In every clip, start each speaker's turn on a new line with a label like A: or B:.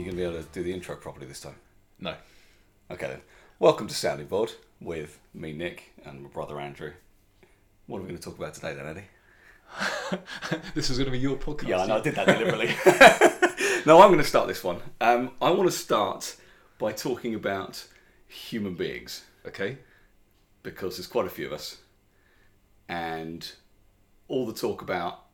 A: you going to be able to do the intro properly this time?
B: No.
A: Okay then. Welcome to Sounding Board with me, Nick, and my brother Andrew. What are we going to talk about today then, Eddie?
B: this is going to be your podcast.
A: Yeah, I know, I did that deliberately. no, I'm going to start this one. Um, I want to start by talking about human beings
B: Okay.
A: because there's quite a few of us, and all the talk about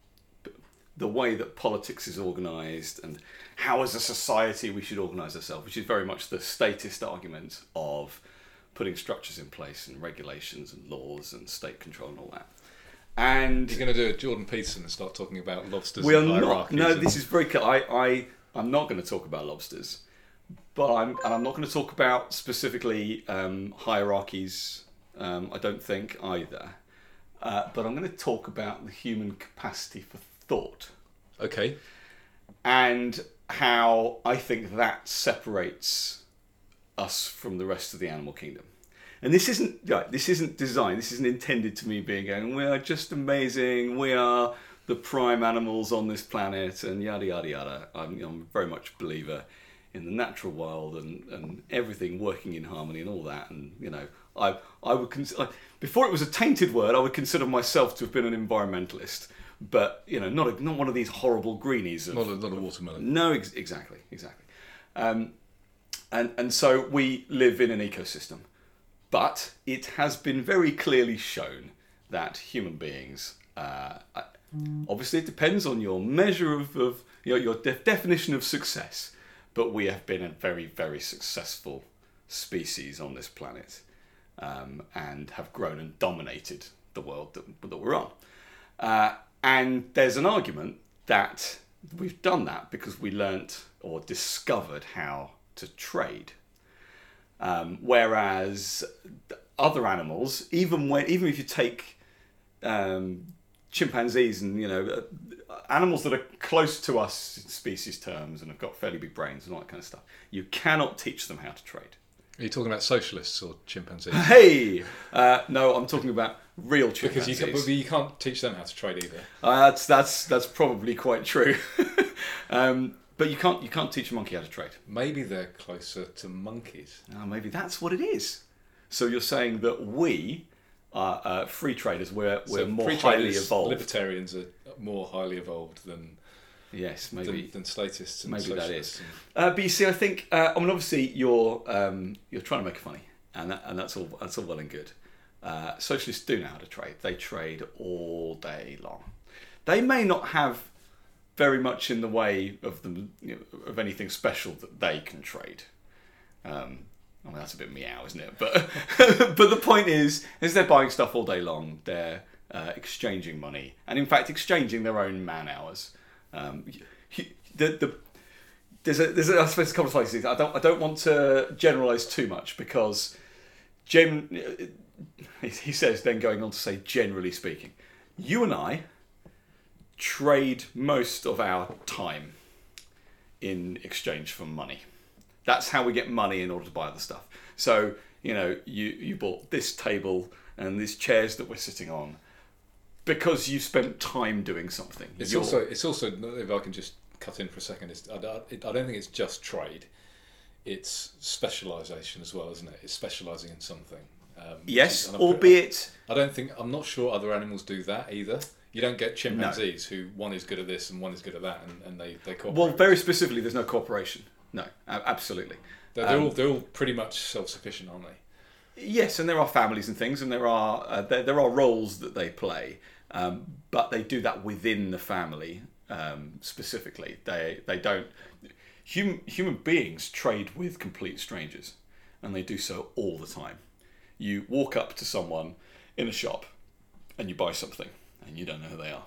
A: the way that politics is organised and how, as a society, we should organise ourselves, which is very much the statist argument of putting structures in place and regulations and laws and state control and all that. And
B: You're going to do a Jordan Peterson and start talking about lobsters
A: we are
B: and
A: not. No, this is very. I, I, I'm not going to talk about lobsters, but I'm, and I'm not going to talk about specifically um, hierarchies. Um, I don't think either. Uh, but I'm going to talk about the human capacity for thought
B: Okay.
A: and how I think that separates us from the rest of the animal kingdom. And this isn't right, this isn't designed. This isn't intended to me being going. We are just amazing. We are the prime animals on this planet, and yada yada yada. I'm, I'm very much a believer in the natural world and, and everything working in harmony and all that. And you know, I I would consider before it was a tainted word, I would consider myself to have been an environmentalist. But you know, not a, not one of these horrible greenies. Of,
B: Not a, not a watermelon.
A: no, ex- exactly, exactly. Um, and and so we live in an ecosystem, but it has been very clearly shown that human beings. Uh, obviously, it depends on your measure of, of your, your def- definition of success, but we have been a very very successful species on this planet, um, and have grown and dominated the world that, that we're on. Uh, and there's an argument that we've done that because we learnt or discovered how to trade. Um, whereas other animals, even when even if you take um, chimpanzees and you know uh, animals that are close to us in species terms and have got fairly big brains and all that kind of stuff, you cannot teach them how to trade.
B: Are you talking about socialists or chimpanzees?
A: Hey, uh, no, I'm talking about real
B: Because
A: chimpanzees.
B: you, can, but you can't teach them how to trade either.
A: Uh, that's that's that's probably quite true. um, but you can't you can't teach a monkey how to trade.
B: Maybe they're closer to monkeys.
A: Uh, maybe that's what it is. So you're saying that we are uh, free traders. We're we're more
B: free
A: highly
B: traders,
A: evolved.
B: Libertarians are more highly evolved than
A: yes, maybe.
B: than, than statists and
A: maybe that
B: socialists.
A: is. Uh, but you see, I think uh, I mean obviously you're um, you're trying to make it funny, and that, and that's all that's all well and good. Uh, socialists do know how to trade. They trade all day long. They may not have very much in the way of them you know, of anything special that they can trade. Um, I mean that's a bit meow, isn't it? But but the point is, is they're buying stuff all day long. They're uh, exchanging money, and in fact, exchanging their own man hours. Um, the the there's a there's a, I suppose a couple of places. I don't I don't want to generalise too much because gen he he says then going on to say generally speaking, you and I trade most of our time in exchange for money. That's how we get money in order to buy other stuff. So you know you you bought this table and these chairs that we're sitting on because you spent time doing something.
B: It's
A: You're-
B: also it's also if I can just cut in for a second. It's, I, don't- I don't think it's just trade. It's specialisation as well, isn't it? It's specialising in something. Um,
A: yes,
B: is- and I'm
A: albeit
B: I don't think I'm not sure other animals do that either. You don't get chimpanzees who one is good at this and one is good at that, and, and they they cooperate.
A: Well, very specifically, there's no cooperation. No, absolutely.
B: they're, they're
A: um,
B: all they're all pretty much self sufficient, aren't they?
A: Yes, and there are families and things, and there are uh, there, there are roles that they play, um, but they do that within the family um, specifically. They they don't. Human human beings trade with complete strangers, and they do so all the time. You walk up to someone in a shop, and you buy something, and you don't know who they are,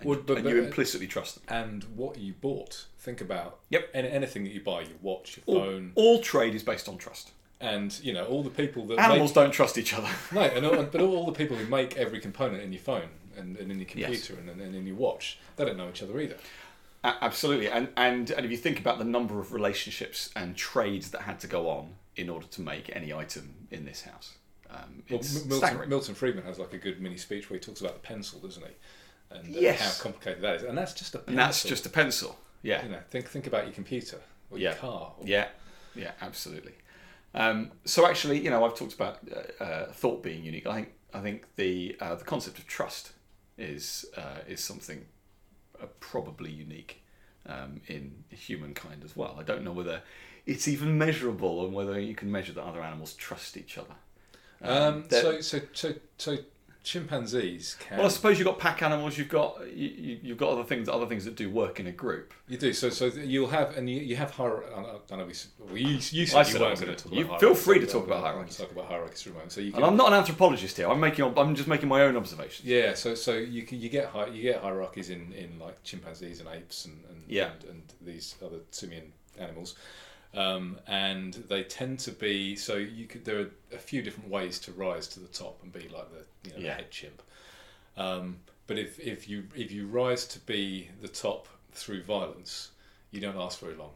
A: and,
B: Well,
A: you,
B: but-
A: and you implicitly trust them.
B: And what you bought. Think about
A: Yep.
B: any, anything that you buy, your watch, your
A: All,
B: phone,
A: all trade is based on trust.
B: and you know all the people that
A: Animals
B: make,
A: don't trust each other.
B: no, and all, but all the people who make every component in your phone and, and in your
A: Yes.
B: computer and, and in your watch, they don't know each other either.
A: Absolutely, and and and if you think about the number of relationships and trades that had to go on in order to make any item in this house, um,
B: Well, Milton. Milton Friedman has like a good mini speech where he talks about the pencil, doesn't he? And uh,
A: Yes.
B: how complicated that is, and that's just a pencil.
A: and that's just a pencil. Yeah,
B: you know think think about your computer. or
A: Yeah.
B: your car. Or,
A: Yeah, yeah, absolutely. Um, so actually, you know, I've talked about uh, uh, thought being unique. I think I think the uh, the concept of trust is uh, is something uh, probably unique um, in humankind as well. I don't know whether it's even measurable and whether you can measure that other animals trust each other.
B: Um,
A: they're-
B: so, so, so, so chimpanzees can.
A: well, I suppose you've got pack animals. You've got you, you- you've got other things, other things that do work in a group.
B: you do. So, so you'll have, and you, you have hier- I know- I know we, well, you, you said
A: I
B: you weren't going to talk
A: you
B: about
A: feel free to talk about hierarchies.
B: Talk about hierarchies for a moment. So you can,
A: And I'm not an anthropologist here. I'm making I'm just making my own observations.
B: Yeah, so so you can you get you get hierarchies in, in like chimpanzees and apes and and,
A: Yeah.
B: and, and these other simian animals, um, and they tend to be so you could there are a few different ways to rise to the top and be like the you know
A: Yeah.
B: the head chimp, um, but if if you if you rise to be the top through violence, you don't last very long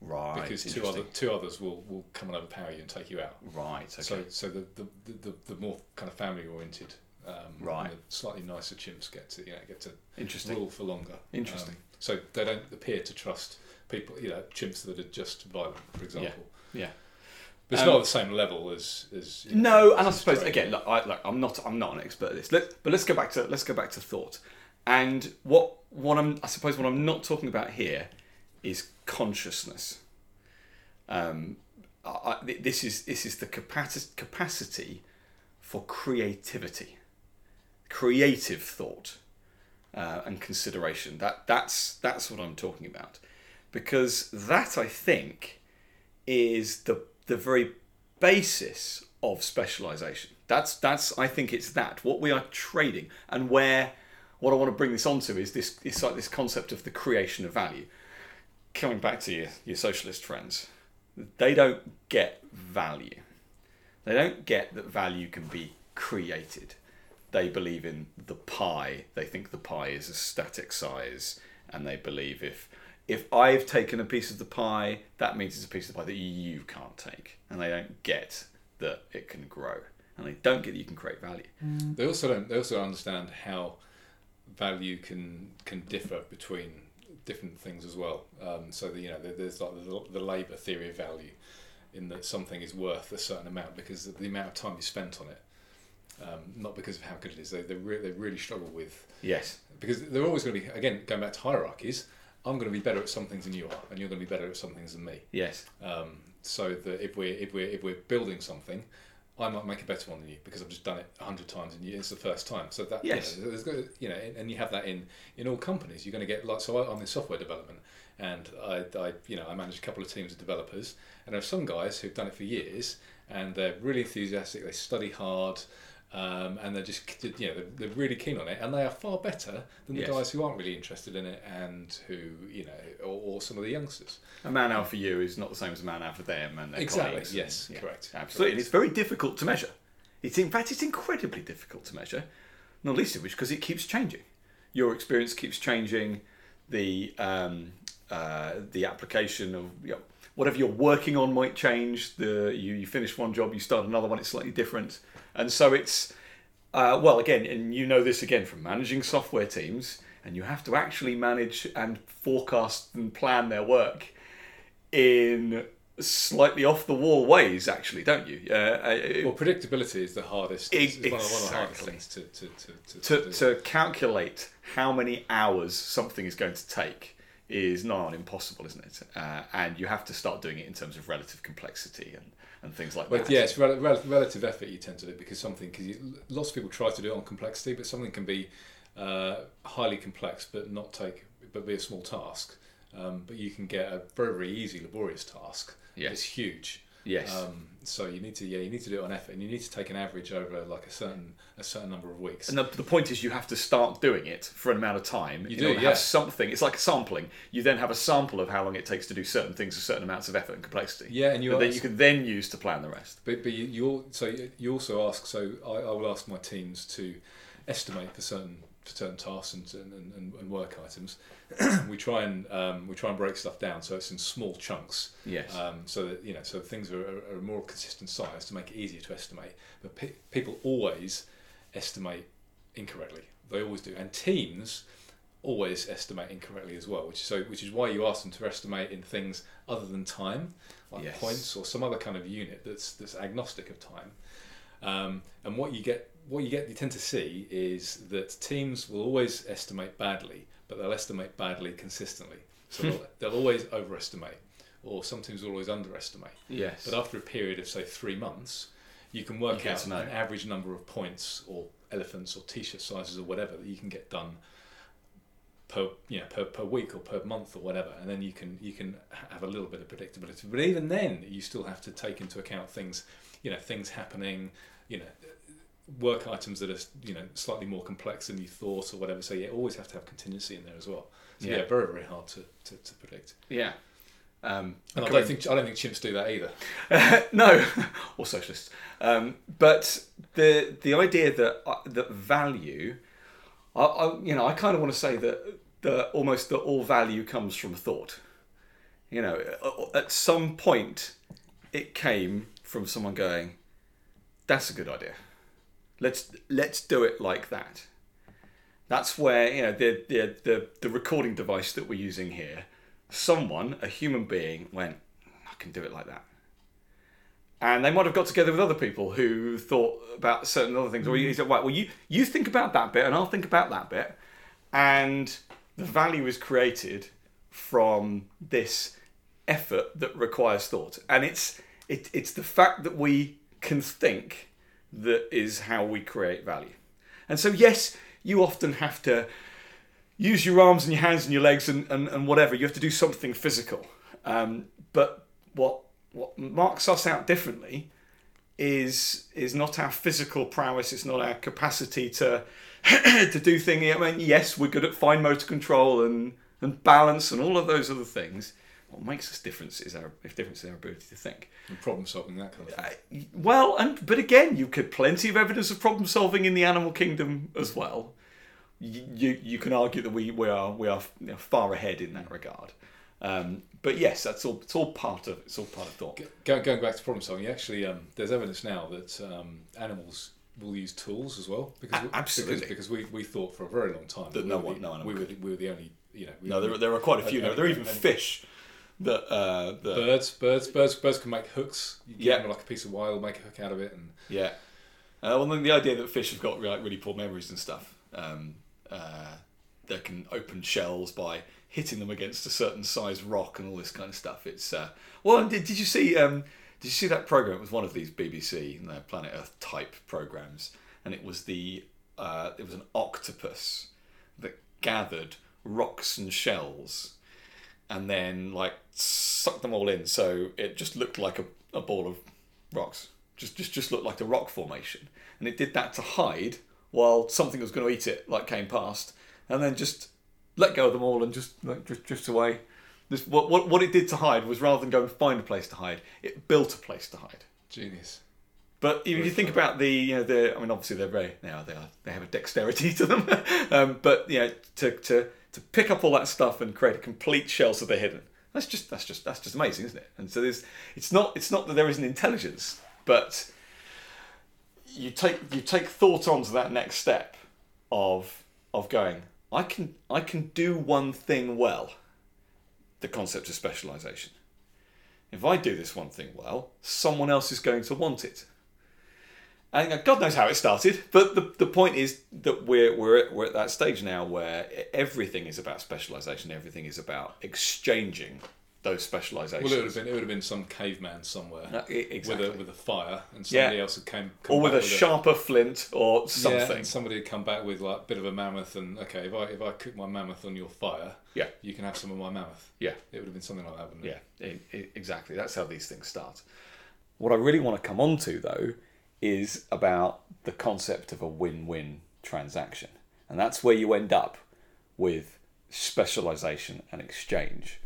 A: Right.
B: because two other two others will, will come and overpower you and take you out.
A: Right. Okay.
B: So, so the, the, the, the, more kind of family oriented, um,
A: Right.
B: the slightly nicer chimps get to you know get to rule for longer.
A: Interesting.
B: Um, so they don't appear to trust people, you know, chimps that are just violent, for example.
A: Yeah.
B: But it's
A: Um,
B: not at the same level as as. you know,
A: No, and I suppose
B: trade.
A: again, look, I, look, I'm not, I'm not an expert at this. Let, but let's go back to let's go back to thought. And what what I'm, I suppose, what I'm not talking about here is consciousness. Um, I, I- this is this is the capacity capacity for creativity, creative thought, uh, and consideration. That that's that's what I'm talking about, because that I think is the the very basis of specialization. That's that's I think it's that what we are trading and where what I want to bring this onto is this it's like this concept of the creation of value. Coming back to your, your socialist friends, they don't get value. They don't get that value can be created. They believe in the pie. They think the pie is a static size, and they believe if if I've taken a piece of the pie, that means it's a piece of the pie that you can't take, and they don't get that it can grow, and they don't get that you can create value.
B: They also don't. They also don't understand how value can can differ between different things as well. Um, so that, you know, there's like the, the labour theory of value, in that something is worth a certain amount because of the amount of time you spent on it, um, not because of how good it is. They they, re- they really struggle with
A: Yes.
B: because they're always going to be again going back to hierarchies. I'm going to be better at some things than you are, and you're going to be better at some things than me.
A: Yes.
B: Um, so that if we're if we're if we're building something, I might make a better one than you because I've just done it a hundred times and you, it's the first time. So that
A: Yes.
B: you know, you know, and you have that in in all companies. You're going to get like so. I- I'm in software development, and I, I you know I manage a couple of teams of developers, and there are some guys who've done it for years, and they're really enthusiastic. They study hard. Um, and they're just, you know, they're, they're really keen on it, and they are far better than the
A: Yes.
B: guys who aren't really interested in it, and who, you know, or, or some of the youngsters.
A: A man out for you is not the same as a man out for them and their
B: Exactly,
A: colleagues.
B: yes,
A: And-
B: correct,
A: Absolutely. And it's very difficult to measure. It's in fact it's incredibly difficult to measure, not least of which because it keeps changing. Your experience keeps changing. The um, uh, the application of you know, whatever you're working on might change. The you, you finish one job, you start another one. It's slightly different, and so it's uh, well again, and you know this again from managing software teams, and you have to actually manage and forecast and plan their work in slightly off the wall ways, actually, don't you? Uh, uh,
B: Well, predictability is the hardest. It's, it's one, of, the hardest
A: Exactly.
B: things to to, to, to,
A: to, to calculate how many hours something is going to take is on impossible, isn't it? Uh, and you have to start doing it in terms of relative complexity and, and things like
B: But
A: that.
B: yeah, it's rel- rel- relative effort you tend to do because something because lots of people try to do it on complexity, but something can be uh, highly complex but not take but be a small task. Um, but you can get a very very easy laborious task.
A: Yes.
B: It's huge.
A: Yes.
B: Um, so you need to yeah you need to do it on effort and you need to take an average over like a certain a certain number of weeks.
A: And the, the point is, you have to start doing it for an amount of time.
B: You do, yeah.
A: have something. It's like sampling. You then have a sample of how long it takes to do certain things with certain amounts of effort and complexity.
B: Yeah, and you
A: then you can then use to plan the rest.
B: But but you, you so you- you also ask so I, I will ask my teams to estimate for certain for certain tasks and and, and, and work items. we try and um, we try and break stuff down so it's in small chunks.
A: Yes.
B: Um, so that you know so things are, are, are a more consistent size to make it easier to estimate. But pe- people always estimate incorrectly. They always do. And teams always estimate incorrectly as well, which is so which is why you ask them to estimate in things other than time, like
A: Yes.
B: points or some other kind of unit that's that's agnostic of time. Um, and what you get what you get you tend to see is that teams will always estimate badly, but they'll estimate badly consistently. So they'll, they'll always overestimate, or some teams will always underestimate.
A: Yes.
B: But after a period of say three months, you can work
A: You
B: out an average number of points or elephants or t-shirt sizes or whatever that you can get done per you know per, per week or per month or whatever, and then you can you can have a little bit of predictability. But even then, you still have to take into account things, you know, things happening, you know. Work items that are you know slightly more complex than you thought or whatever. So you always have to have contingency in there as well. So yeah,
A: Yeah.
B: very very hard to, to, to predict.
A: yeah. Um,
B: And I don't think I don't think chimps do that either.
A: no, or socialists. Um, but the the idea that uh, that value, I, I you know I kind of want to say that that almost that all value comes from thought. You know, at some point, it came from someone going, "That's a good idea. Let's let's do it like that." That's where you know the the the, the recording device that we're using here. Someone, a human being, went, "I can do it like that." and they might have got together with other people who thought about certain other things. Or you said, right, well, you you think about that bit, and I'll think about that bit, and the value is created from this effort that requires thought, and it's it, it's the fact that we can think that is how we create value. And so, yes, you often have to use your arms and your hands and your legs and, and, and whatever. You have to do something physical. Um, but what what marks us out differently is is not our physical prowess. It's not our capacity to to do things. I mean, yes, we're good at fine motor control and and balance and all of those other things. What makes us different is our if difference in our ability to think.
B: And problem solving that kind of thing.
A: Well, and but again, you get plenty of evidence of problem solving in the animal kingdom as well. You you, you can argue that we, we are we are you know, far ahead in that regard. Um, but yes, that's all. It's all part of it's all part of thought.
B: Go, going back to problem solving, actually, um, there's evidence now that um, animals will use tools as well because
A: A-
B: we,
A: absolutely.
B: because, because we, we thought for a very long time
A: That
B: we
A: no
B: were
A: one- no animal
B: we were we were the only you know we,
A: No, there, there are quite a few.
B: And-
A: now. there are even
B: and-
A: fish that uh, that
B: birds birds birds birds can make hooks. You give
A: Yeah.
B: them like a piece of wire, make a hook out of it, and
A: Yeah. Uh, well, then the idea that fish have got like really poor memories and stuff. Um, uh, they can open shells by hitting them against a certain size rock and all this kind of stuff. It's uh, well. Did, did you see? Um, did you see that program? It was one of these BBC you know, Planet Earth type programs, and it was the uh, it was an octopus that gathered rocks and shells and then like sucked them all in. So it just looked like a, a ball of rocks. Just just just looked like a rock formation. And it did that to hide while something was going to eat it like came past. And then just let go of them all and just like drift, drifts away. This what, what what it did to hide was rather than go and find a place to hide it built a place to hide.
B: Genius.
A: but if you think about the, you know, the, I mean, obviously they're very, now they are, they have a dexterity to them. um, but you know, to, to to pick up all that stuff and create a complete shell so they're hidden. That's just that's just that's just amazing, isn't it? And so there's, it's not it's not that there isn't intelligence, but you take you take thought onto that next step of of going. I can I can do one thing well. The concept of specialization. If I do this one thing well, someone else is going to want it. And God knows how it started, but the, the point is that we're, we're, at, we're at that stage now where everything is about specialization, everything is about exchanging those specializations.
B: Well, it would have been it would have been some caveman somewhere
A: Uh, exactly.
B: with a with a fire, and
A: Yeah.
B: somebody else had came come
A: or with a sharper flint or
B: Yeah,
A: something.
B: and somebody had come back with like a bit of a mammoth, and okay, if I if I cook my mammoth on your fire,
A: Yeah.
B: you can have some of my mammoth.
A: Yeah.
B: It would have been something like that, wouldn't it?
A: Yeah, e- e- exactly. That's how these things start. What I really want to come on to, though, is about the concept of a win win transaction. And that's where you end up with specialization and exchange.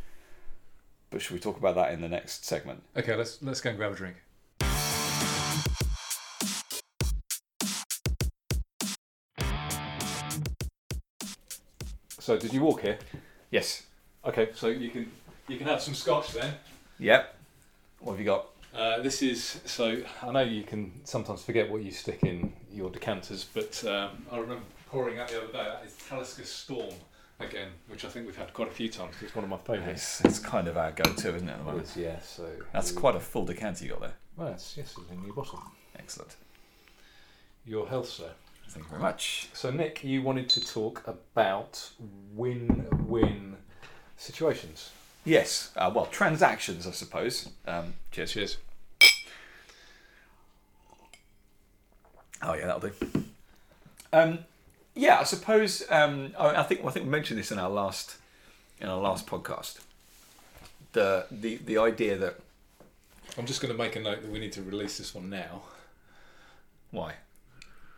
A: But should we talk about that in the next segment?
B: Okay, let's let's go and grab a drink. So, did you walk here?
A: Yes.
B: Okay, so you can you can have some scotch then.
A: Yep. What have you got?
B: Uh, this is so. I know you can sometimes forget what you stick in your decanters, but um, I remember pouring out the other day. That is Talisker Storm again, which I think we've had quite a few times. It's one of my favourites.
A: It's, it's kind of our go-to, isn't it? At the moment?
B: Is, yeah, so
A: That's quite a full decanter you got there.
B: Well, it's, yes, it's in your bottle.
A: Excellent.
B: Your health, sir.
A: Thank you very much.
B: So, Nick, you wanted to talk about win-win situations.
A: Yes. Uh, well, transactions, I suppose. Um, cheers.
B: Cheers.
A: Oh yeah, that'll do. Um, yeah, I suppose. Um, I, I think I think we mentioned this in our last in our last podcast. The the the idea that
B: I'm just going to make a note that we need to release this one now
A: why?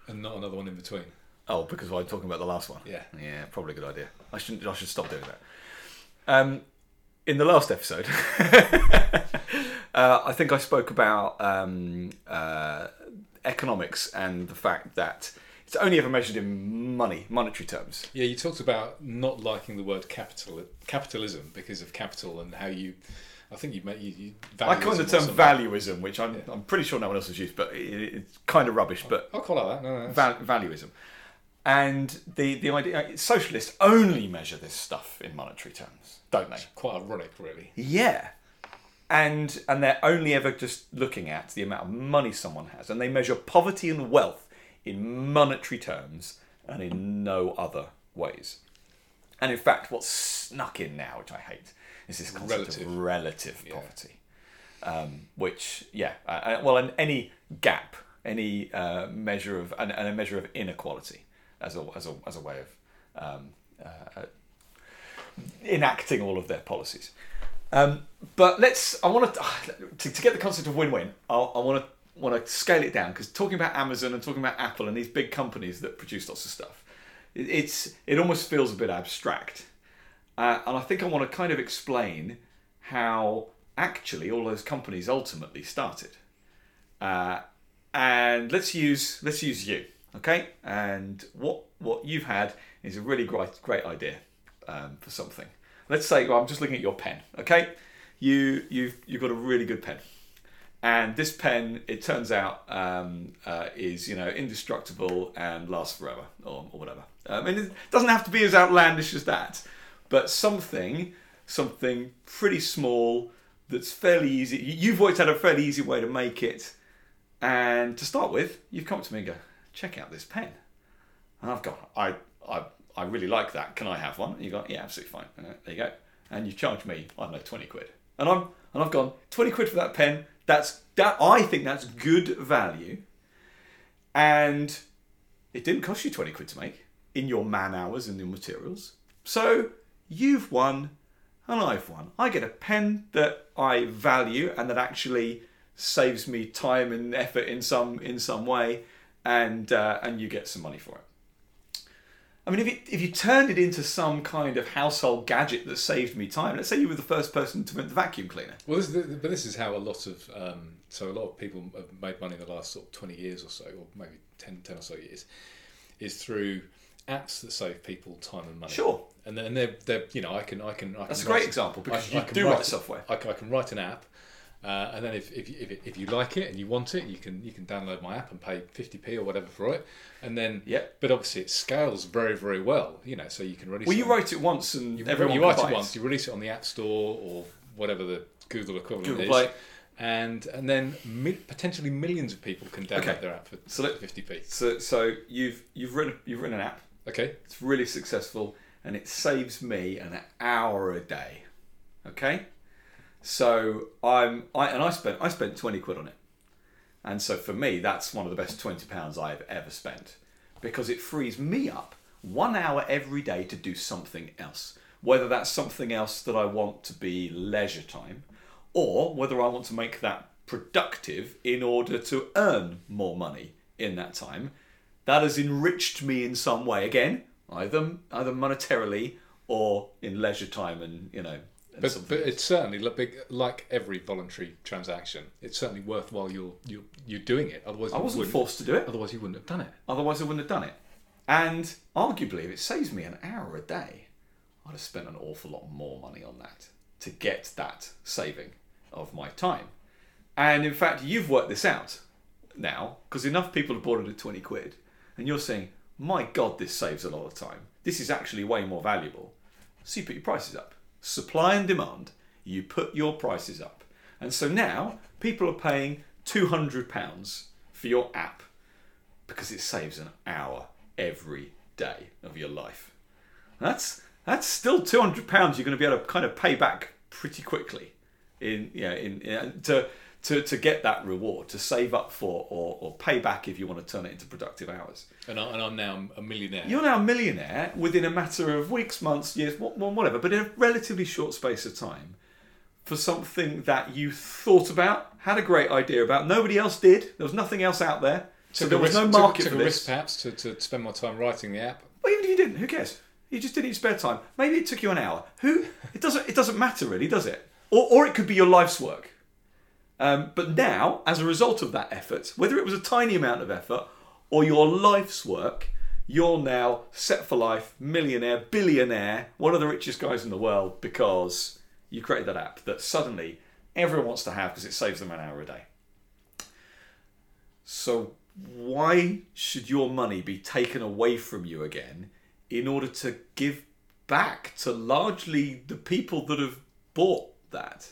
B: and not another one in between.
A: Oh, because I'm talking about the last one.
B: Yeah.
A: Yeah, probably a good idea. I shouldn't. I should stop doing that. Um, in the last episode, uh, I think I spoke about um, uh, economics and the fact that it's only ever measured in money, monetary terms.
B: Yeah, you talked about not liking the word capital capitalism because of capital and how you. I think you met you. you
A: I coined the term valuism, which I'm,
B: Yeah.
A: I'm pretty sure no one else has used, but it, it's kind of rubbish. But
B: I'll call it that. No, no.
A: val- valuism, and the the idea socialists only measure this stuff in monetary terms, don't they?
B: quite ironic, really.
A: Yeah. And and they're only ever just looking at the amount of money someone has, and they measure poverty and wealth in monetary terms and in no other ways. And in fact, what's snuck in now, which I hate, is this concept
B: Relative.
A: of relative
B: Yeah.
A: poverty, um, which yeah, uh, uh, well, and any gap, any uh, measure of and, and a measure of inequality as a as a as a way of um, uh, enacting all of their policies. Um, but let's. I want to, to get the concept of win-win. I'll, I want to want to scale it down because talking about Amazon and talking about Apple and these big companies that produce lots of stuff, it, it's it almost feels a bit abstract. Uh, and I think I want to kind of explain how actually all those companies ultimately started. Uh, and let's use let's use you, okay? And what what you've had is a really great great idea um, for something. Let's say well, I'm just looking at your pen, okay? You you've you've got a really good pen, and this pen it turns out um, uh, is you know indestructible and lasts forever or, or whatever. Um, and it doesn't have to be as outlandish as that, but something something pretty small that's fairly easy. You've worked out a fairly easy way to make it, and to start with, you've come to me and go, check out this pen. And I've gone, I, I, I really like that. Can I have one? And you go, yeah, absolutely fine. Uh, there you go. And you charge me, I don't know, twenty quid. And I'm, and I've gone twenty quid for that pen. That's that. I think that's good value. And it didn't cost you twenty quid to make in your man hours and your materials. So you've won, and I've won. I get a pen that I value and that actually saves me time and effort in some in some way, and uh, and you get some money for it. I mean, if you, if you turned it into some kind of household gadget that saved me time, let's say you were the first person to invent the vacuum cleaner.
B: Well, this, but this is how a lot of um, so a lot of people have made money in the last sort of twenty years or so, or maybe 10, 10 or so years, is through apps that save people time and money.
A: Sure.
B: And then they're, they're you know I can I can I
A: That's a great example because
B: I-
A: you
B: I can
A: do
B: write
A: write software.
B: I can, I can write an app, uh, and then if, if, if, if you like it and you want it, you can you can download my app and pay fifty p or whatever for it, and then
A: Yep.
B: But obviously it scales very very well, you know. So you can release.
A: Well,
B: it
A: you
B: on-
A: write it once and
B: you,
A: everyone
B: you write it once, you release it on the App Store or whatever the Google equivalent
A: Google
B: is,
A: Play.
B: and and then mi- potentially millions of people can download
A: Okay.
B: their app for
A: So let-
B: fifty p.
A: So, so you've you've written you've written an app.
B: Okay.
A: It's really successful and it saves me an hour a day. Okay? So I'm I and I spent I spent 20 quid on it. And so for me that's one of the best 20 pounds I've ever spent because it frees me up 1 hour every day to do something else. Whether that's something else that I want to be leisure time or whether I want to make that productive in order to earn more money in that time that has enriched me in some way again either either monetarily or in leisure time and you know
B: But, but it's certainly like, like every voluntary transaction. It's certainly worthwhile you're you're, you're doing it. Otherwise,
A: I wasn't forced to do it
B: Otherwise, you wouldn't have done it.
A: otherwise I wouldn't have done it and arguably if it saves me an hour a day I'd have spent an awful lot more money on that to get that saving of my time and in fact you've worked this out now because enough people have bought it at 20 quid and you're saying my god this saves a lot of time this is actually way more valuable So you put your prices up. Supply and demand, you put your prices up. And so now people are paying £200 for your app because it saves an hour every day of your life. That's that's still two hundred pounds you're going to be able to kind of pay back pretty quickly in yeah in, in to to, to get that reward to save up for or, or pay back if you want to turn it into productive hours.
B: And, I, and I'm now a millionaire.
A: You're now a millionaire within a matter of weeks, months, years, whatever, but in a relatively short space of time for something that you thought about, had a great idea about. Nobody else did. There was nothing else out there. So there was
B: risk,
A: no market
B: took, took
A: for
B: a
A: this.
B: risk perhaps to, to spend my time writing the app.
A: Well, even if you didn't, who cares? You just did it in spare time. Maybe it took you an hour. Who? It doesn't. It doesn't matter really, does it? Or, or it could be your life's work. Um, but now, as a result of that effort, whether it was a tiny amount of effort or your life's work, you're now set for life, millionaire, billionaire, one of the richest guys in the world because you created that app that suddenly everyone wants to have because it saves them an hour a day. So why should your money be taken away from you again in order to give back to largely the people that have bought that?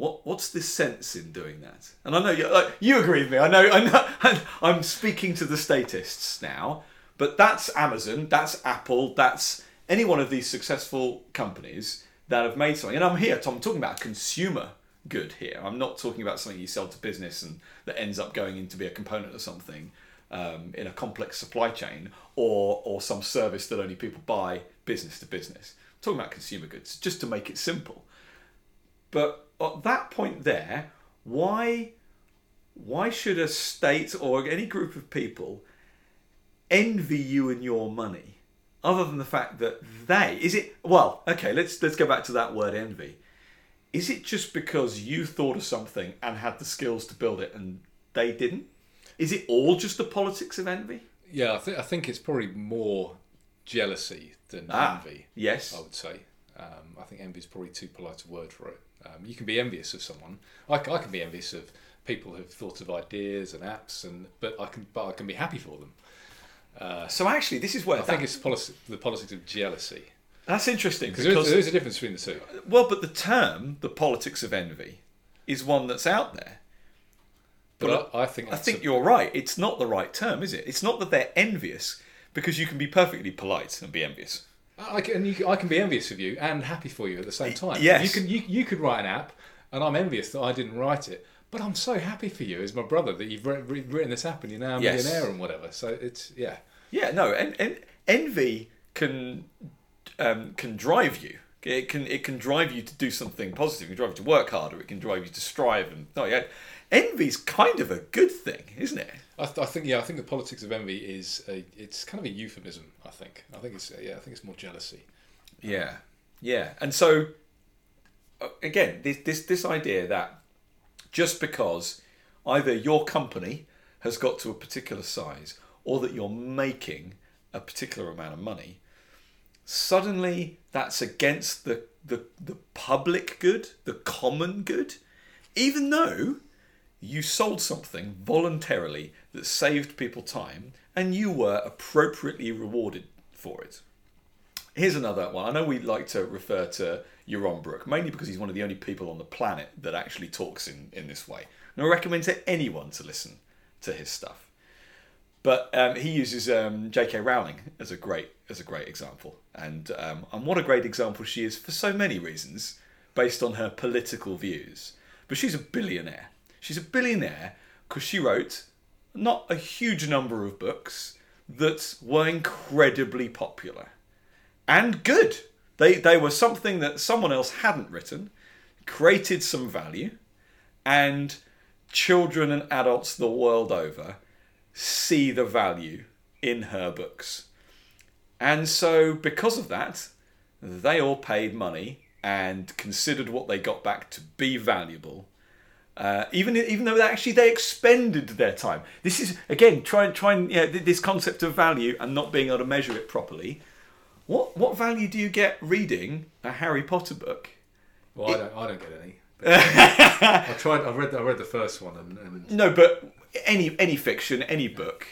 A: What what's the sense in doing that? And I know you, like, you agree with me. I know I know I'm speaking to the statists now, but that's Amazon, that's Apple, that's any one of these successful companies that have made something. And I'm here, Tom, I'm talking about consumer good here. I'm not talking about something you sell to business and that ends up going in to be a component of something um, in a complex supply chain or or some service that only people buy business to business. I'm talking about consumer goods, just to make it simple. But at that point there, why why should a state or any group of people envy you and your money? Other than the fact that they is it well, okay, let's let's go back to that word envy is it just because you thought of something and had the skills to build it and they didn't? Is it all just the politics of envy?
B: Yeah, I think I think it's probably more jealousy than
A: Ah,
B: envy.
A: yes.
B: I would say. Um, I think envy is probably too polite a word for it. Um, you can be envious of someone. I can be envious of people who've thought of ideas and apps, and but I can but I can be happy for them. Uh,
A: So actually, this is where
B: I think it's policy, the politics of jealousy
A: that's interesting
B: because there, is- there is a difference between the two.
A: well, but the term "the politics of envy" is one that's out there.
B: But I, I think
A: I think
B: a-
A: you're right. It's not the right term, is it? It's not that they're envious because you can be perfectly polite and be envious.
B: I can, you, I can be envious of you and happy for you at the same time.
A: yes.
B: You can you, you could write an app, and I'm envious that I didn't write it. But I'm so happy for you as my brother that you've writ- writ- written this app and you're now a
A: Yes.
B: millionaire and whatever. So it's yeah.
A: Yeah, no, and, and envy can um, can drive you. It can it can drive you to do something positive. It can drive you to work harder. It can drive you to strive. And oh yeah, envy's kind of a good thing, isn't it?
B: I, th- I think yeah. I think the politics of envy is a it's kind of a euphemism. I think I think it's yeah. I think it's more jealousy.
A: Yeah, yeah. And so uh, again, this this this idea that just because either your company has got to a particular size or that you're making a particular amount of money, suddenly that's against the the, the public good, the common good, even though you sold something voluntarily that saved people time and you were appropriately rewarded for it. Here's another one. I know we like to refer to Yaron Brook, mainly because he's one of the only people on the planet that actually talks in, in this way. And I recommend to anyone to listen to his stuff. But um, he uses um, J.K. Rowling as a great as a great example, and um, and what a great example she is for so many reasons, based on her political views. But she's a billionaire. She's a billionaire because she wrote not a huge number of books that were incredibly popular and good. They they were something that someone else hadn't written, created some value, and children and adults the world over see the value in her books. And so because of that, they all paid money and considered what they got back to be valuable. Uh, even even though they actually they expended their time. This is again trying trying yeah, th- this concept of value and not being able to measure it properly. What what value do you get reading a Harry Potter book?
B: Well, I don't I don't get any. I tried. I read. I read the first one and, and
A: No, but any any fiction, any book,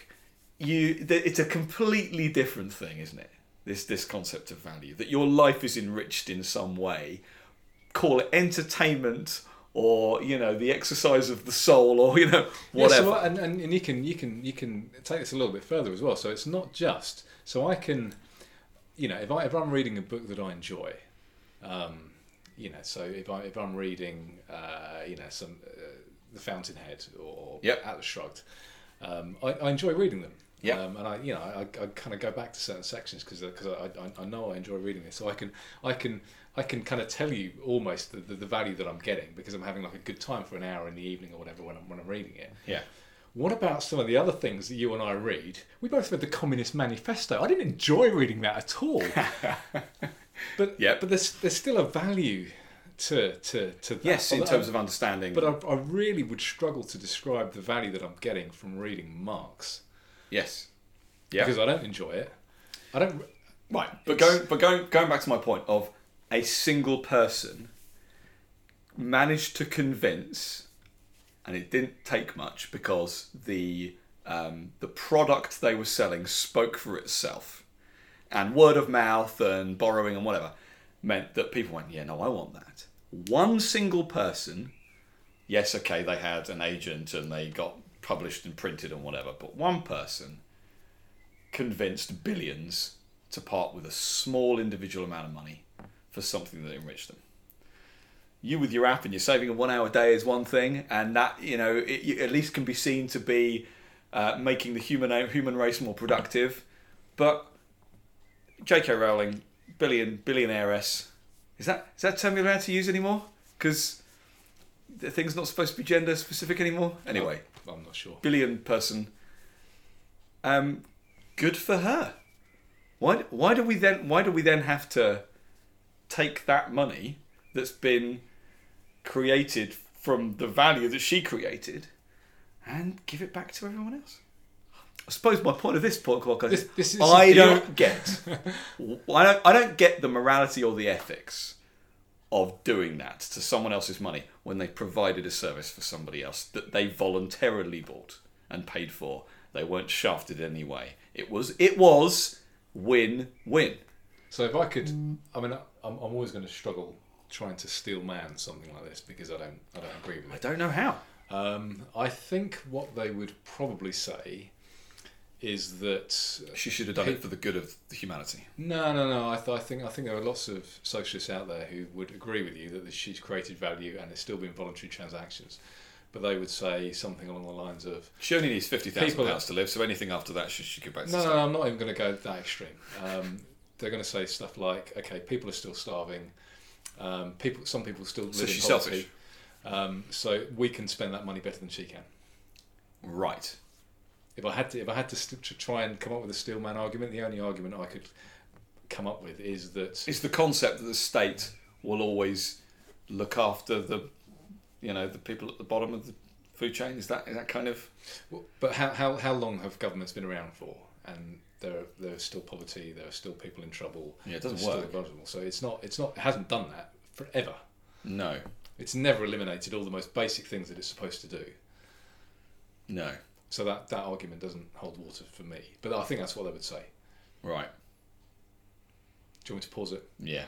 A: you th- it's a completely different thing, isn't it? this this concept of value that your life is enriched in some way. Call it entertainment or you know the exercise of the soul or you know whatever.
B: Yeah, so, and, and, and you can you can you can take this a little bit further as well. So it's not just so I can, you know, if I if I'm reading a book that I enjoy, um, you know, so if I if I'm reading, uh, you know, some uh, The Fountainhead or
A: Yep.
B: Atlas Shrugged, um, I, I enjoy reading them.
A: Yep.
B: Um, and I, you know, I, I kind of go back to certain sections because because I, I, I know I enjoy reading this, so I can I can I can kind of tell you almost the, the, the value that I'm getting because I'm having like a good time for an hour in the evening or whatever when I'm when I'm reading it.
A: yeah.
B: What about some of the other things that you and I read? We both read the Communist Manifesto. I didn't enjoy reading that at all. but
A: yeah,
B: but there's there's still a value to to to that.
A: Yes, in
B: Although-
A: terms of understanding.
B: But I, I really would struggle to describe the value that I'm getting from reading Marx
A: yes. Yeah.
B: because I don't enjoy it. I don't.
A: Right, but going but going going back to my point of a single person managed to convince, and it didn't take much because the um, the product they were selling spoke for itself, and word of mouth and borrowing and whatever meant that people went, yeah, no, I want that. One single person, yes, okay, they had an agent and they got published and printed and whatever, but one person convinced billions to part with a small individual amount of money for something that enriched them. You with your app and you're saving a one hour day is one thing, and that you know it, at least can be seen to be uh, making the human human race more productive. But J.K. Rowling, billion billionairess, is that is that term you're allowed to use anymore? Because the thing's not supposed to be gender specific anymore. Anyway,
B: I'm not sure.
A: billion person. Um, good for her. Why? Why do we then? Why do we then have to take that money that's been created from the value that she created and give it back to everyone else? I suppose my point of this podcast is
B: This- this is-
A: I don't get. I don't. I don't get the morality or the ethics of doing that to someone else's money when they provided a service for somebody else that they voluntarily bought and paid for. They weren't shafted in any way. It was it was win win.
B: So if I could, I mean, I'm, I'm always going to struggle trying to steel man something like this because I don't I don't agree with it.
A: I don't know how.
B: Um, I think what they would probably say is that
A: She should have done it for the good of humanity.
B: no, no, no. I, th- I think I think there are lots of socialists out there who would agree with you that she's created value and it's still been voluntary transactions, but they would say something along the lines of
A: She only needs fifty thousand
B: People-
A: pounds to live, so anything after that she should go back to.
B: no, no, no, I'm not even going to go that extreme. Um, they're going to say stuff like, okay, people are still starving. Um, people, some people still live
A: So
B: in
A: she's
B: poverty.
A: selfish.
B: Um, so we can spend that money better than she can.
A: Right.
B: If I had to, if I had to, st- to try and come up with a steelman argument, the only argument I could come up with is that
A: It's the concept that the state will always look after the, you know, the people at the bottom of the food chain. Is that is that kind of
B: But how, how, how long have governments been around for? And there there's still poverty. There are still people in trouble.
A: Yeah, it doesn't work.
B: So it's not it's not it hasn't done that forever.
A: no,
B: It's never eliminated all the most basic things that it's supposed to do.
A: no,
B: So that that argument doesn't hold water for me. But I think that's what they would say.
A: right,
B: Do you want me to pause it?
A: yeah.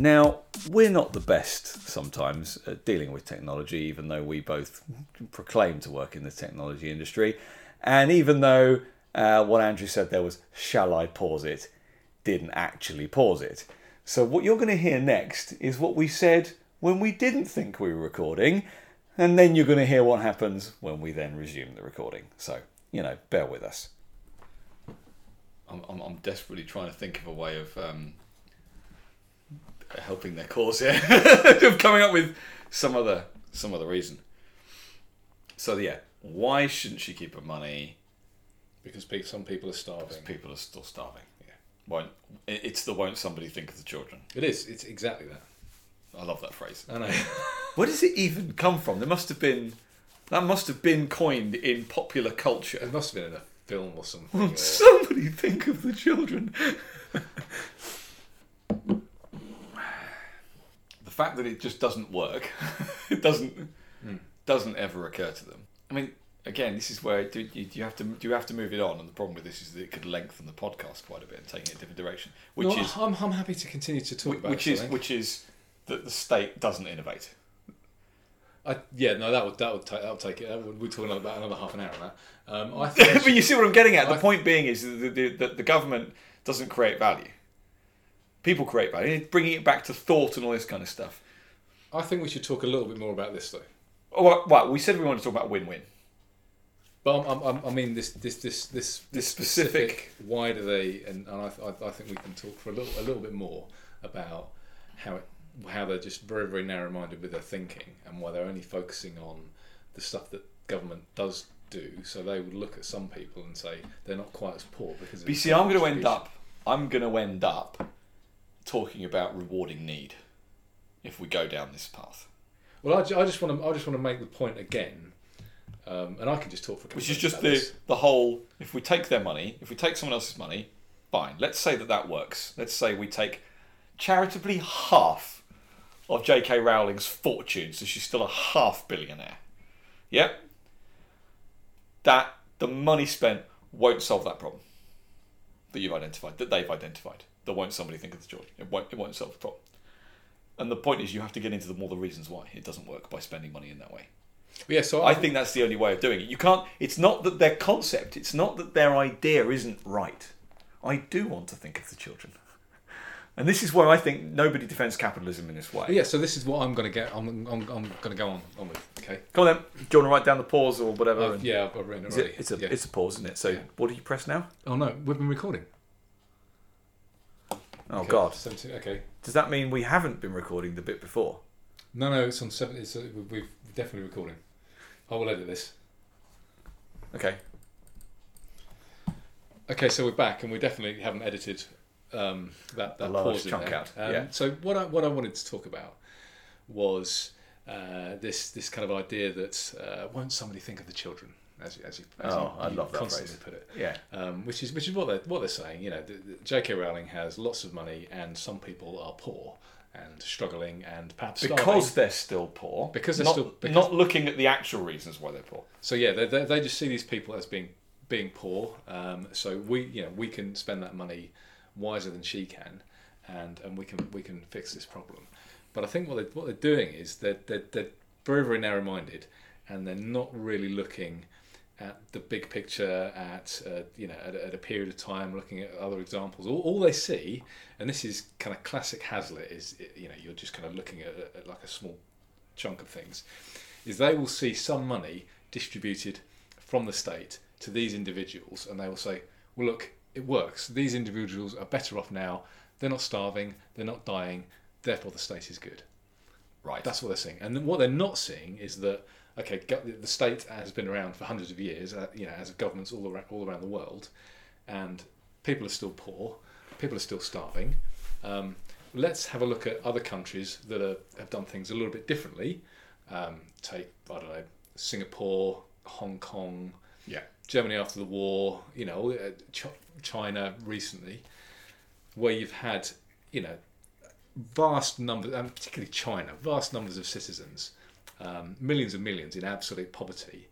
A: Now, we're not the best sometimes at dealing with technology, even though we both proclaim to work in the technology industry. And even though uh, what Andrew said there was, shall I pause it, didn't actually pause it. So, what you're going to hear next is what we said when we didn't think we were recording, and then you're going to hear what happens when we then resume the recording. So, you know, bear with us. I'm, I'm, I'm desperately trying to think of a way of um, helping their cause here, of coming up with some other some other reason. So yeah, why shouldn't she keep her money?
B: Because pe- some people are starving.
A: People are still starving.
B: Yeah.
A: Won't it's the won't somebody think of the children?
B: It is. It's exactly that.
A: I love that phrase.
B: I know.
A: Where does it even come from? There must have been that must have been coined in popular culture.
B: it must have been in a film or something. or-
A: Somebody think of the children. the fact that it just doesn't work, it doesn't doesn't ever occur to them. I mean, again, this is where do you, do you have to do you have to move it on? And the problem with this is that it could lengthen the podcast quite a bit and take it a different direction, which
B: No,
A: is
B: I'm, I'm happy to continue to talk about
A: which
B: it,
A: is which is that the state doesn't innovate.
B: I, yeah, no, that would that would take that would take it. Would, we're talking about another half an hour on that. Um, I think
A: but you see what I'm getting at. The
B: I-
A: point being is that the, the, the government doesn't create value. People create value. Bringing it back to thought and all this kind of stuff.
B: I think we should talk a little bit more about this though.
A: Oh, well, well, we said we wanted to talk about win-win.
B: But I'm, I'm, I mean, this this this this,
A: This specific-
B: Why do they? And, and I, I, I think we can talk for a little a little bit more about how it, how they're just very very narrow minded with their thinking and why they're only focusing on the stuff that government does do. So they would look at some people and say they're not quite as poor because.
A: But you see, I'm going to end up. I'm going to end up talking about rewarding need if we go down this path,
B: Well, I, I just want to I just want to make the point again, um, and I can just talk for. a couple
A: which is just the
B: this.
A: the whole. If we take their money, if we take someone else's money, fine. Let's say that that works. Let's say we take charitably half of J.K. Rowling's fortune, so she's still a half billionaire. Yep. That the money spent won't solve that problem that you've identified, that they've identified. That won't somebody think of the joy. It won't. It won't solve the problem. And the point is, you have to get into the more the reasons why it doesn't work by spending money in that way.
B: Yeah, so
A: I think that's the only way of doing it. You can't. It's not that their concept. It's not that their idea isn't right. I do want to think of the children, and this is where I think nobody defends capitalism in this way.
B: Yeah, so this is what I'm going to get. I'm, I'm, I'm going to go on, on with. Okay.
A: Come on then. Do you want to write down the pause or whatever?
B: Uh,
A: and-
B: yeah, I've got written it already.
A: it, it's a
B: yeah.
A: it's a pause, isn't it? So
B: Yeah.
A: what do you press now?
B: Oh no, we've been recording.
A: Oh
B: Okay,
A: God!
B: 17 okay.
A: Does that mean we haven't been recording the bit before?
B: No, no, it's on seven. It's uh, we've definitely recording. I will edit this.
A: Okay.
B: Okay, so we're back, and we definitely haven't edited um, that that pause in
A: chunk
B: there.
A: out,
B: Um,
A: yeah.
B: So what I what I wanted to talk about was uh, this this kind of idea that uh, won't somebody think of the children, as you, as you, as
A: Oh,
B: you,
A: I love that
B: constantly
A: phrase.
B: put it.
A: Yeah.
B: um, which is which is what they're what they're saying. You know, the, the J.K. Rowling has lots of money, and some people are poor and struggling, and perhaps starving.
A: Because they're still poor.
B: Because they're
A: not,
B: still- because-
A: not looking at the actual reasons why they're poor.
B: So yeah, they, they, they just see these people as being being poor. Um, so we you know we can spend that money wiser than she can, and and we can we can fix this problem. But I think what they what they're doing is they're they're, they're very very narrow minded, and they're not really looking at the big picture at uh, you know at, a- at a period of time looking at other examples. All, all they see and this is kind of classic Hazlitt is you know you're just kind of looking at, at like a small chunk of things is they will see some money distributed from the state to these individuals and they will say well look it works. These individuals are better off now. They're not starving. They're not dying. Therefore the state is good.
A: Right.
B: that's what they're seeing, and then what they're not seeing is that okay, the state has been around for hundreds of years, uh, you know, as governments all around, all around the world, and people are still poor, people are still starving. Um, let's have a look at other countries that are, have done things a little bit differently. Um, take I don't know Singapore, Hong Kong,
A: yeah.
B: Germany after the war, you know, uh, Ch- China recently, where you've had, you know, vast numbers, and particularly China, vast numbers of citizens, um, millions and millions in absolute poverty,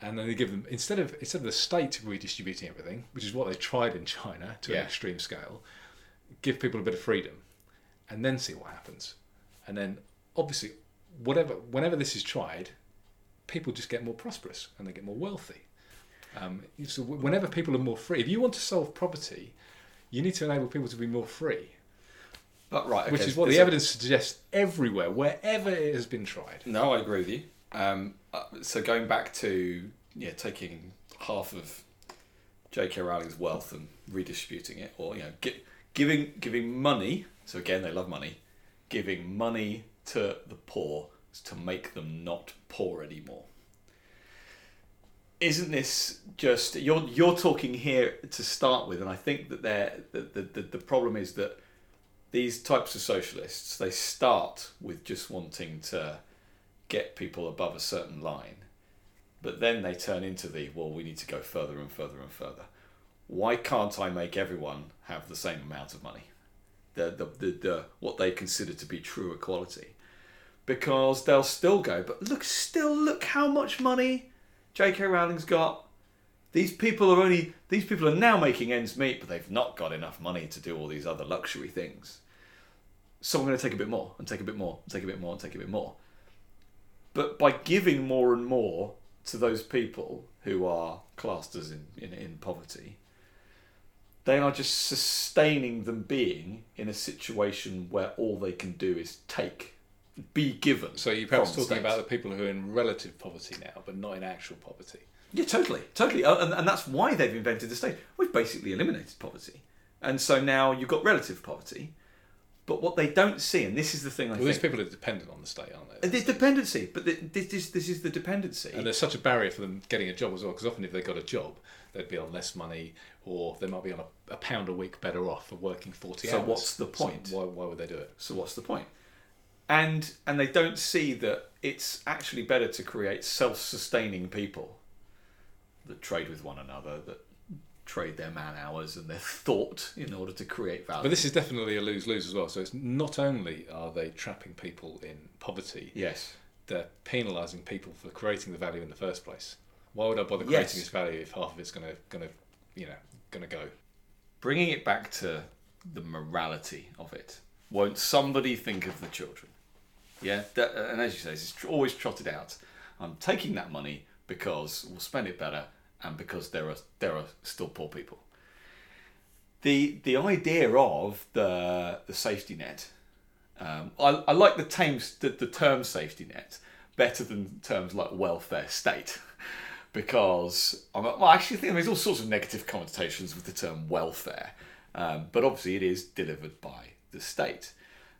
B: and then they give them instead of instead of the state redistributing everything, which is what they tried in China to
A: Yeah.
B: an extreme scale, give people a bit of freedom, and then see what happens, and then obviously, whatever whenever this is tried, people just get more prosperous and they get more wealthy. Um, so whenever people are more free, if you want to solve poverty, you need to enable people to be more free,
A: But right.
B: which is what the
A: a-
B: evidence suggests everywhere, wherever it has been tried.
A: No, I agree with you. Um, uh, so going back to yeah, taking half of J.K. Rowling's wealth and redistributing it, or you know, gi- giving giving money. So again, they love money. Giving money to the poor to make them not poor anymore. Isn't this just you're you're talking here to start with, and I think that they're, the, the the the problem is that these types of socialists they start with just wanting to get people above a certain line. But then they turn into the, well, we need to go further and further and further. Why can't I make everyone have the same amount of money? The, the, the, the, what they consider to be true equality. Because they'll still go, but look, still look how much money J.K. Rowling's got. These people are only these people are now making ends meet, but they've not got enough money to do all these other luxury things. So I'm going to take a bit more and take a bit more and take a bit more and take a bit more. But by giving more and more to those people who are classed as in, in, in poverty, they are just sustaining them being in a situation where all they can do is take, be given.
B: So you're perhaps talking
A: state.
B: about the people who are in relative poverty now, but not in actual poverty.
A: Yeah, totally, totally, Uh, and, and that's why they've invented the state. We've basically eliminated poverty, and so now you've got relative poverty. But what they don't see, and this is the thing I
B: Well, these people are dependent on the state, aren't they?
A: there's dependency. But the, this is this is the dependency.
B: And there's such a barrier for them getting a job as well, because often if they got a job, they'd be on less money, or they might be on a, a pound a week better off for working 40
A: So
B: hours.
A: So what's the
B: So
A: point?
B: why, why would they do it?
A: So what's the point? And and they don't see that it's actually better to create self-sustaining people that trade with one another, that trade their man hours and their thought in order to create value.
B: But this is definitely a lose lose as well. So it's not only are they trapping people in poverty,
A: yes,
B: they're penalising people for creating the value in the first place. Why would I bother
A: Yes.
B: creating this value if half of it's going to, going to, you know, going to go?
A: bringing it back to the morality of it. Won't somebody think of the children? Yeah, that, and as you say, it's always trotted out. I'm taking that money because we'll spend it better, and because there are there are still poor people. The the idea of the the safety net, um, I, I like the terms the, the term safety net better than terms like welfare state. Because I'm, well, I actually think there's all sorts of negative connotations with the term welfare, um, but obviously it is delivered by the state.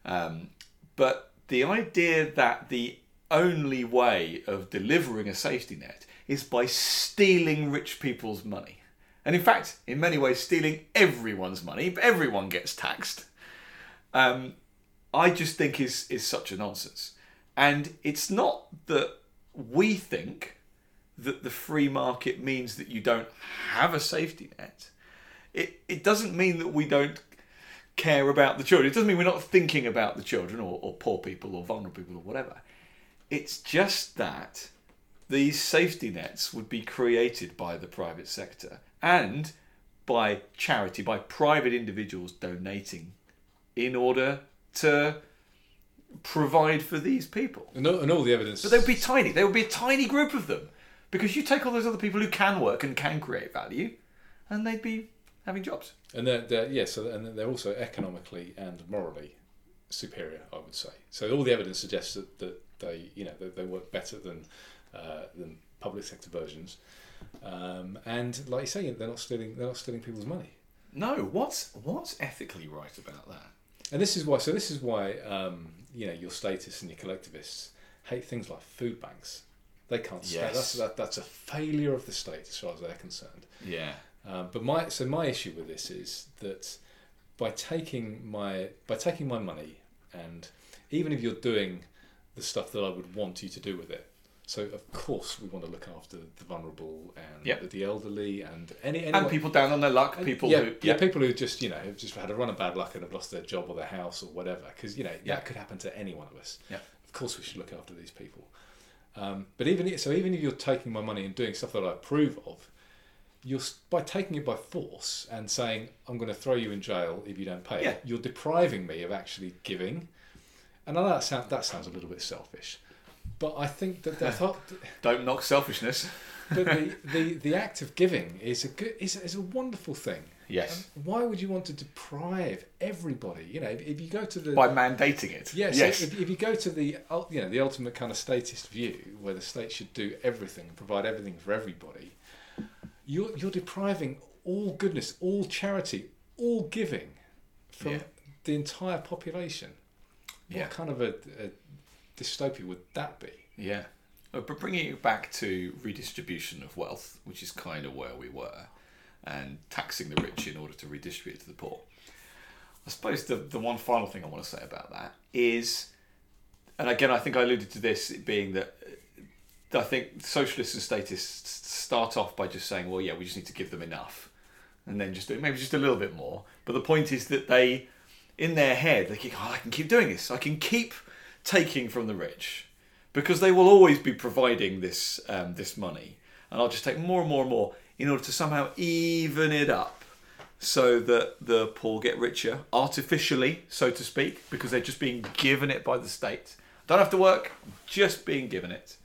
A: Um, but the idea that the only way of delivering a safety net is by stealing rich people's money. And in fact, in many ways, stealing everyone's money, everyone gets taxed. Um, I just think is is such a nonsense. And it's not that we think that the free market means that you don't have a safety net. It it doesn't mean that we don't care about the children. It doesn't mean we're not thinking about the children or, or poor people or vulnerable people or whatever. It's just that these safety nets would be created by the private sector and by charity, by private individuals donating in order to provide for these people.
B: And all, and all the evidence.
A: But they would be tiny. There would be a tiny group of them. Because you take all those other people who can work and can create value, and they'd be having jobs.
B: And they're, they're yeah, so and they're also economically and morally superior, I would say. So all the evidence suggests that, that they you know that they work better than uh, than public sector versions. Um, and like you say, they're not stealing they're not stealing people's money.
A: No, what's what's ethically right about that?
B: And this is why. So this is why um, you know your statists and your collectivists hate things like food banks. They can't.
A: Yes.
B: That's that, that's a failure of the state as far as they're concerned.
A: Yeah.
B: Um, but my so my issue with this is that by taking my by taking my money and even if you're doing the stuff that I would want you to do with it. So of course we want to look after the vulnerable and
A: Yep.
B: the elderly and any anyone,
A: And people down on their luck,
B: and-
A: people
B: yeah,
A: who
B: yeah, people who just you know have just had a run of bad luck and have lost their job or their house or whatever. Because you know
A: Yeah.
B: that could happen to any one of us.
A: Yeah.
B: Of course, we should look after these people. Um, but even so, even if you're taking my money and doing stuff that I approve of, you're by taking it by force and saying I'm going to throw you in jail if you don't pay.
A: Yeah.
B: You're depriving me of actually giving. And I know that sounds that sounds a little bit selfish, but I think that I thought
A: don't knock selfishness.
B: but the, the, the act of giving is a good is, is a wonderful thing.
A: Yes.
B: And why would you want to deprive everybody? You know, if, if you go to the
A: By mandating it.
B: yes,
A: Yes.
B: if, if you go to the you know the ultimate kind of statist view, where the state should do everything, and provide everything for everybody, you're you're depriving all goodness, all charity, all giving from
A: Yeah.
B: the entire population.
A: Yeah.
B: What kind of a, a dystopia would that be?
A: Yeah. But bringing it back to redistribution of wealth, which is kind of where we were, and taxing the rich in order to redistribute to the poor. I suppose the, the one final thing I want to say about that is, and again, I think I alluded to this being that uh, I think socialists and statists start off by just saying, well, yeah, we just need to give them enough, and then just maybe just a little bit more. But the point is that they, in their head, they think, oh, I can keep doing this. I can keep taking from the rich because they will always be providing this um, this money. and I'll just take more and more and more in order to somehow even it up so that the poor get richer artificially, so to speak, because they're just being given it by the state. Don't have to work, just being given it.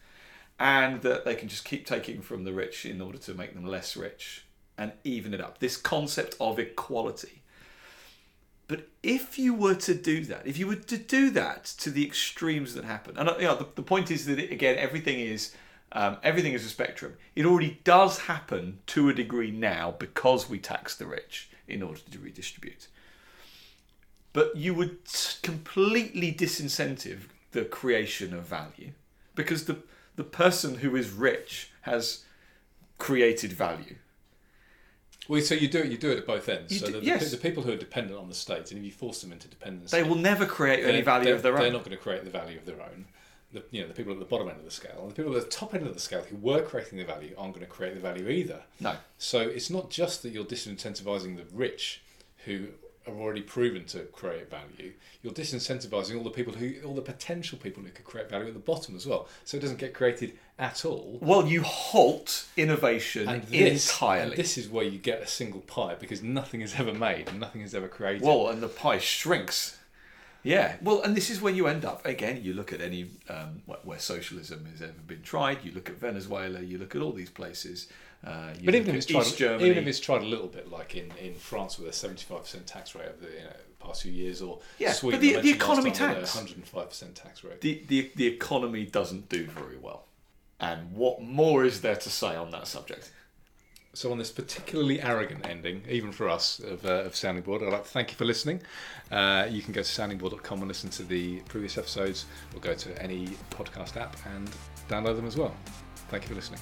A: And that they can just keep taking from the rich in order to make them less rich and even it up. This concept of equality. But if you were to do that, if you were to do that to the extremes that happen, and uh, you know, the, the point is that it, again, everything is um, everything is a spectrum. It already does happen to a degree now because we tax the rich in order to redistribute. But you would completely disincentive the creation of value because the the person who is rich has created value.
B: Well, so you do it. You do it at both ends.
A: You
B: so
A: do-
B: the, the,
A: yes.
B: the people who are dependent on the state, and if you force them into dependence,
A: They will never create any value of their own.
B: They're not going to create the value of their own. The, you know, the people at the bottom end of the scale, and the people at the top end of the scale who were creating the value aren't going to create the value either.
A: No.
B: So it's not just that you're disincentivizing the rich who are already proven to create value. You're disincentivizing all the people who, all the potential people who could create value at the bottom as well. So it doesn't get created at all.
A: Well, you halt innovation
B: And this,
A: entirely.
B: and this is where you get a single pie because nothing is ever made and nothing is ever created.
A: Well, and the pie shrinks. Yeah. Well, and this is where you end up. Again, you look at any um, where socialism has ever been tried. You look at Venezuela. You look at all these places. Uh,
B: But even if, it's tried,
A: East Germany.
B: even if it's tried a little bit, like in, in France with a seventy five percent tax rate over the you know, past few years, or
A: Yeah, but the- the economy tax.
B: a hundred and five percent tax rate.
A: the, the the economy doesn't do very well. And what more is there to say on that subject?
B: So on this particularly arrogant ending, even for us of, uh, of Sounding Board, I'd like to thank you for listening. Uh, you can go to soundingboard.com and listen to the previous episodes, or go to any podcast app and download them as well. Thank you for listening.